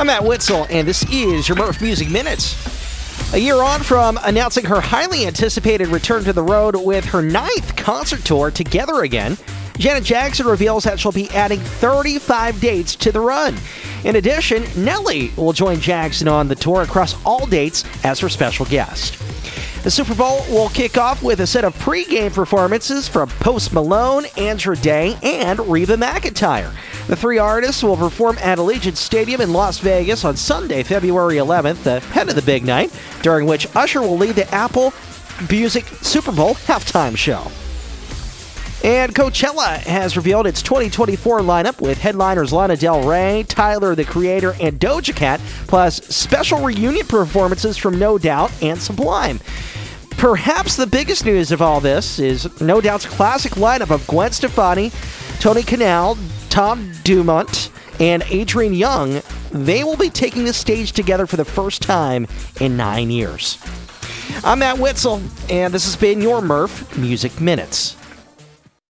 I'm Matt Witzel, and this is your Merf Music Minutes. A year on from announcing her highly anticipated return to the road with her ninth concert tour together again, Janet Jackson reveals that she'll be adding 35 dates to the run. In addition, Nelly will join Jackson on the tour across all dates as her special guest. The Super Bowl will kick off with a set of pregame performances from Post Malone, Andra Day, and Reba McEntire. The three artists will perform at Allegiant Stadium in Las Vegas on Sunday, February 11th, ahead of the big night, during which Usher will lead the Apple Music Super Bowl halftime show. And Coachella has revealed its 2024 lineup with headliners Lana Del Rey, Tyler the Creator, and Doja Cat, plus special reunion performances from No Doubt and Sublime. Perhaps the biggest news of all this is No Doubt's classic lineup of Gwen Stefani, Tony Kanal, Tom Dumont, and Adrian Young. They will be taking the stage together for the first time in nine years. I'm Matt Witzel, and this has been your Merf Music Minutes.